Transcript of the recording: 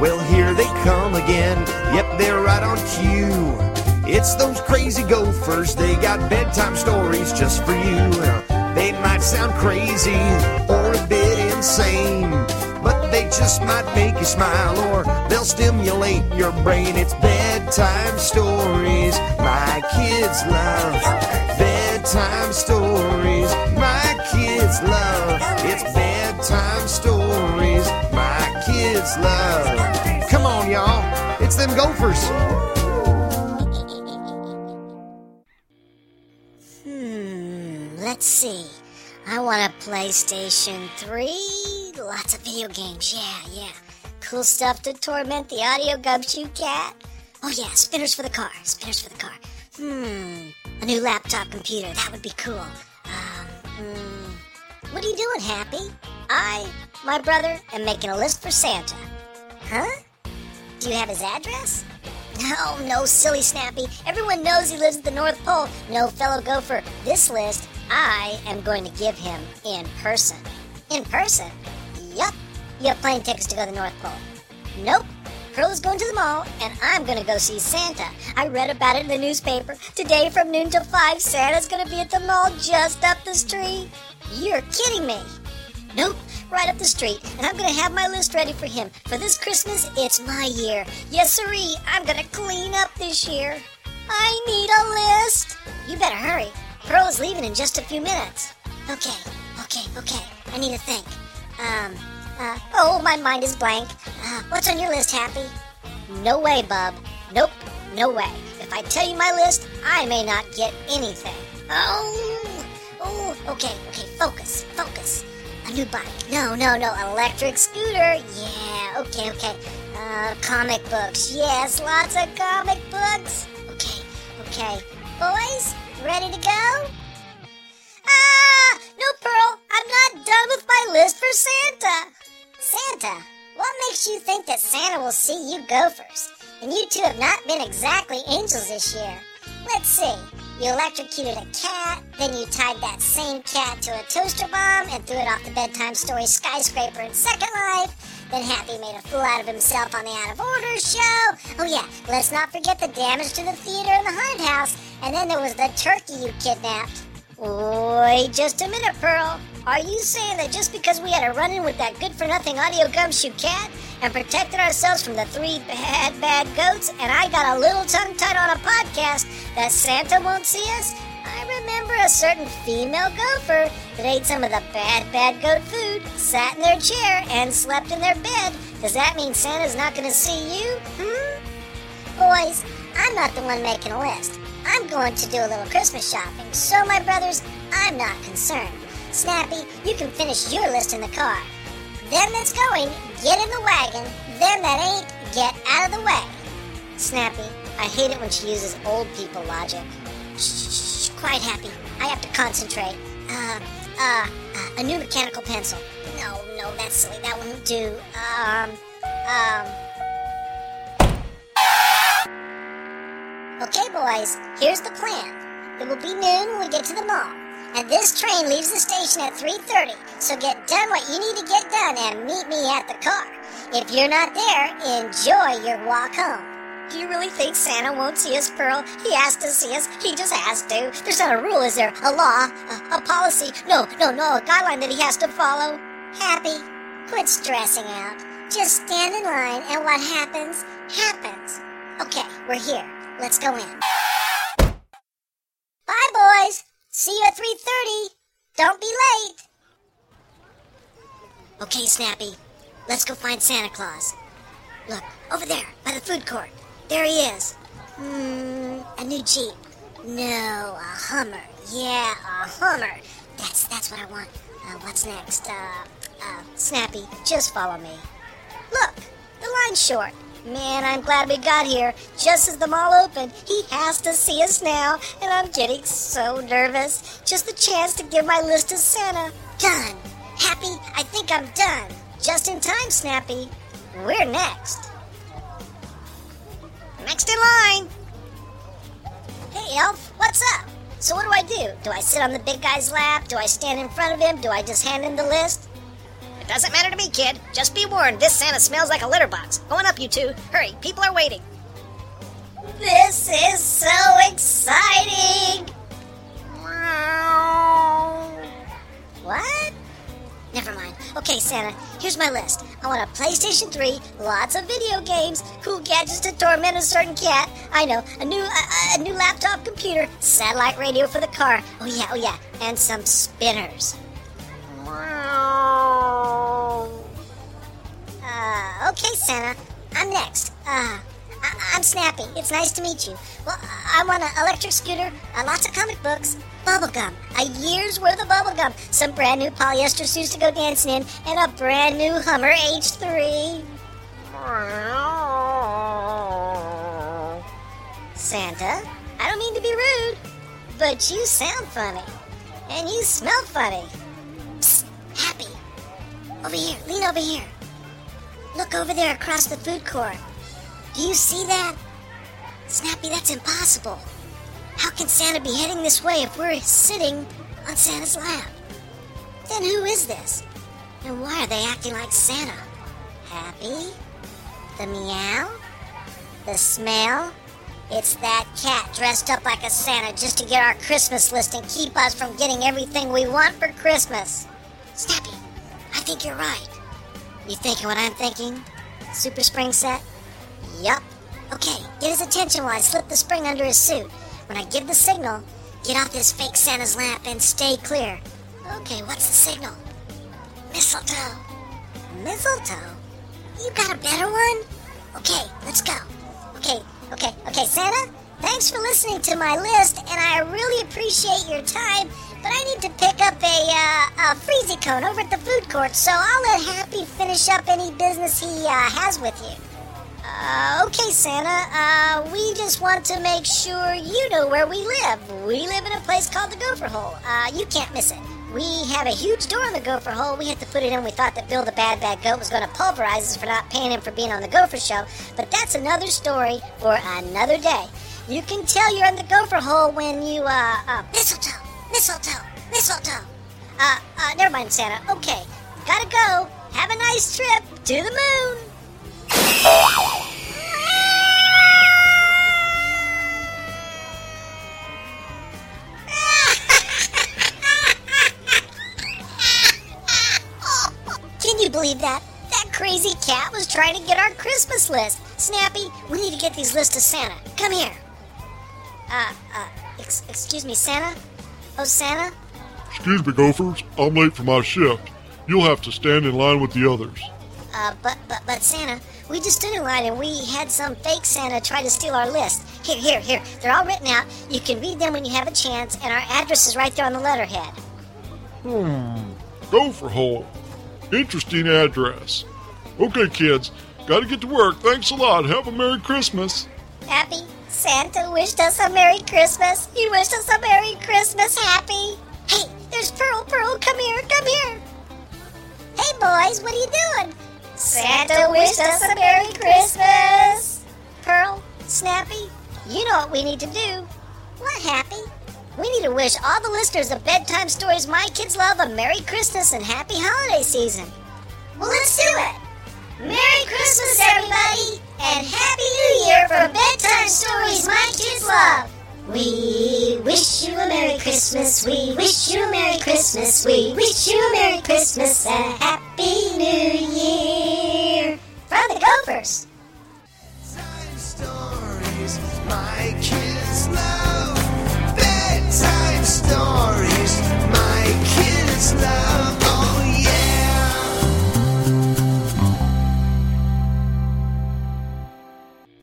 Well, here they come again. Yep, they're right on cue. It's those crazy gophers. They got bedtime stories just for you. They might sound crazy or a bit insane, but they just might make you smile or they'll stimulate your brain. It's bedtime stories my kids love. Bedtime stories my kids love. It's bedtime stories my kids love. Them gophers. Hmm, let's see. I want a PlayStation 3. Lots of video games. Yeah, yeah. Cool stuff to torment the audio gumshoe cat. Oh, yeah, spinners for the car. Spinners for the car. Hmm, a new laptop computer. That would be cool. Um, hmm. What are you doing, Happy? I, my brother, am making a list for Santa. Huh? Do you have his address? No, no, silly Snappy. Everyone knows he lives at the North Pole. No fellow gopher. This list, I am going to give him in person. In person? Yup. You have plane tickets to go to the North Pole. Nope. Pearl is going to the mall, and I'm going to go see Santa. I read about it in the newspaper. Today from noon till 5, Santa's going to be at the mall just up the street. You're kidding me. Nope, right up the street, and I'm gonna have my list ready for him. For this Christmas, it's my year. Yes, siree, I'm gonna clean up this year. I need a list. You better hurry. Pearl is leaving in just a few minutes. Okay, okay, okay. I need to think. Um, uh, oh, my mind is blank. Uh, what's on your list, Happy? No way, Bub. Nope, no way. If I tell you my list, I may not get anything. Oh, oh, okay, okay, focus, focus. A new bike. No, no, no. Electric scooter. Yeah, okay, okay. Uh, comic books. Yes, lots of comic books. Okay, okay. Boys, ready to go? Ah! No, Pearl. I'm not done with my list for Santa. Santa? What makes you think that Santa will see you gophers? And you two have not been exactly angels this year. Let's see. You electrocuted a cat, then you tied that same cat to a toaster bomb and threw it off the bedtime story skyscraper in Second Life. Then Happy made a fool out of himself on the Out of Order show. Oh yeah, let's not forget the damage to the theater and the haunted house. And then there was the turkey you kidnapped. Wait just a minute, Pearl. Are you saying that just because we had a run in with that good for nothing audio gumshoe cat and protected ourselves from the three bad, bad goats, and I got a little tongue tied on a podcast, that Santa won't see us? I remember a certain female gopher that ate some of the bad, bad goat food, sat in their chair, and slept in their bed. Does that mean Santa's not going to see you? Hmm? Boys, I'm not the one making a list. I'm going to do a little Christmas shopping, so my brothers, I'm not concerned. Snappy, you can finish your list in the car. Them that's going, get in the wagon. Them that ain't, get out of the way. Snappy, I hate it when she uses old people logic. Shh, quite happy. I have to concentrate. Uh, uh, uh, a new mechanical pencil. No, no, that's silly. That wouldn't do. Um, um. Okay, boys, here's the plan. It will be noon when we get to the mall. And this train leaves the station at 3.30, so get done what you need to get done and meet me at the car. If you're not there, enjoy your walk home. Do you really think Santa won't see us, Pearl? He has to see us. He just has to. There's not a rule, is there? A law? A, a policy? No, no, no, a guideline that he has to follow. Happy, quit stressing out. Just stand in line, and what happens, happens. Okay, we're here. Let's go in. Bye, boys. See you at 3.30. Don't be late. Okay, Snappy. Let's go find Santa Claus. Look, over there, by the food court. There he is. Hmm, a new Jeep. No, a Hummer. Yeah, a Hummer. That's that's what I want. Uh, what's next? Uh, uh, Snappy, just follow me. Look, the line's short. Man, I'm glad we got here. Just as the mall opened, he has to see us now, and I'm getting so nervous. Just the chance to give my list to Santa. Done. Happy, I think I'm done. Just in time, Snappy. We're next. Next in line. Hey, Elf, what's up? So what do I do? Do I sit on the big guy's lap? Do I stand in front of him? Do I just hand him the list? Doesn't matter to me, kid. Just be warned, this Santa smells like a litter box. Going up, you two. Hurry, people are waiting. This is so exciting! What? Never mind. Okay, Santa, here's my list. I want a PlayStation 3, lots of video games, cool gadgets to torment a certain cat. I know, a new a, a new laptop computer, satellite radio for the car. Oh yeah, oh yeah, and some spinners. Santa, I'm next. Uh, I- am Snappy. It's nice to meet you. Well, I want an electric scooter, uh, lots of comic books, bubblegum, a year's worth of bubblegum, some brand new polyester suits to go dancing in, and a brand new Hummer H3. Santa, I don't mean to be rude, but you sound funny. And you smell funny. Psst, happy. Over here, lean over here. Look over there across the food court. Do you see that? Snappy, that's impossible. How can Santa be heading this way if we're sitting on Santa's lap? Then who is this? And why are they acting like Santa? Happy? The meow? The smell? It's that cat dressed up like a Santa just to get our Christmas list and keep us from getting everything we want for Christmas. Snappy, I think you're right. You thinking what I'm thinking? Super spring set? Yup. Okay, get his attention while I slip the spring under his suit. When I give the signal, get off this fake Santa's lap and stay clear. Okay, what's the signal? Mistletoe. Mistletoe? You got a better one? Okay, let's go. Okay, okay, okay, Santa, thanks for listening to my list, and I really appreciate your time, but I need to pick up a, uh, a freezy cone over at the food court, so I'll let Happy finish up any business he uh, has with you. Uh, okay, Santa. Uh, we just want to make sure you know where we live. We live in a place called the Gopher Hole. Uh, you can't miss it. We have a huge door in the Gopher Hole. We had to put it in. We thought that Bill the Bad Bad Goat was going to pulverize us for not paying him for being on the Gopher Show. But that's another story for another day. You can tell you're in the Gopher Hole when you, uh, uh, mistletoe, mistletoe, mistletoe. Uh, uh, never mind, Santa. Okay, gotta go. Have a nice trip to the moon. Can you believe that? That crazy cat was trying to get our Christmas list. Snappy, we need to get these lists to Santa. Come here. Uh, uh, ex- excuse me, Santa? Oh, Santa? Excuse me, Gophers. I'm late for my shift. You'll have to stand in line with the others. Uh, but, but, but Santa, we just stood in line and we had some fake Santa try to steal our list. Here, here, here. They're all written out. You can read them when you have a chance, and our address is right there on the letterhead. Hmm. Gopher hole. Interesting address. Okay, kids. Gotta get to work. Thanks a lot. Have a Merry Christmas. Happy Santa wished us a Merry Christmas. He wished us a Merry Christmas, Happy. Hey, there's Pearl. Pearl, come here, come here. Hey, boys, what are you doing? Santa wished us a Merry Christmas. Pearl, Snappy, you know what we need to do. What, Happy? We need to wish all the listeners of Bedtime Stories My Kids Love a Merry Christmas and Happy Holiday Season. Well, let's do it. Merry Christmas, everybody, and Happy New Year from Bedtime Stories My Kids Love. We wish you a Merry Christmas. We wish you a Merry Christmas. We wish you a Merry Christmas and a Happy New Year.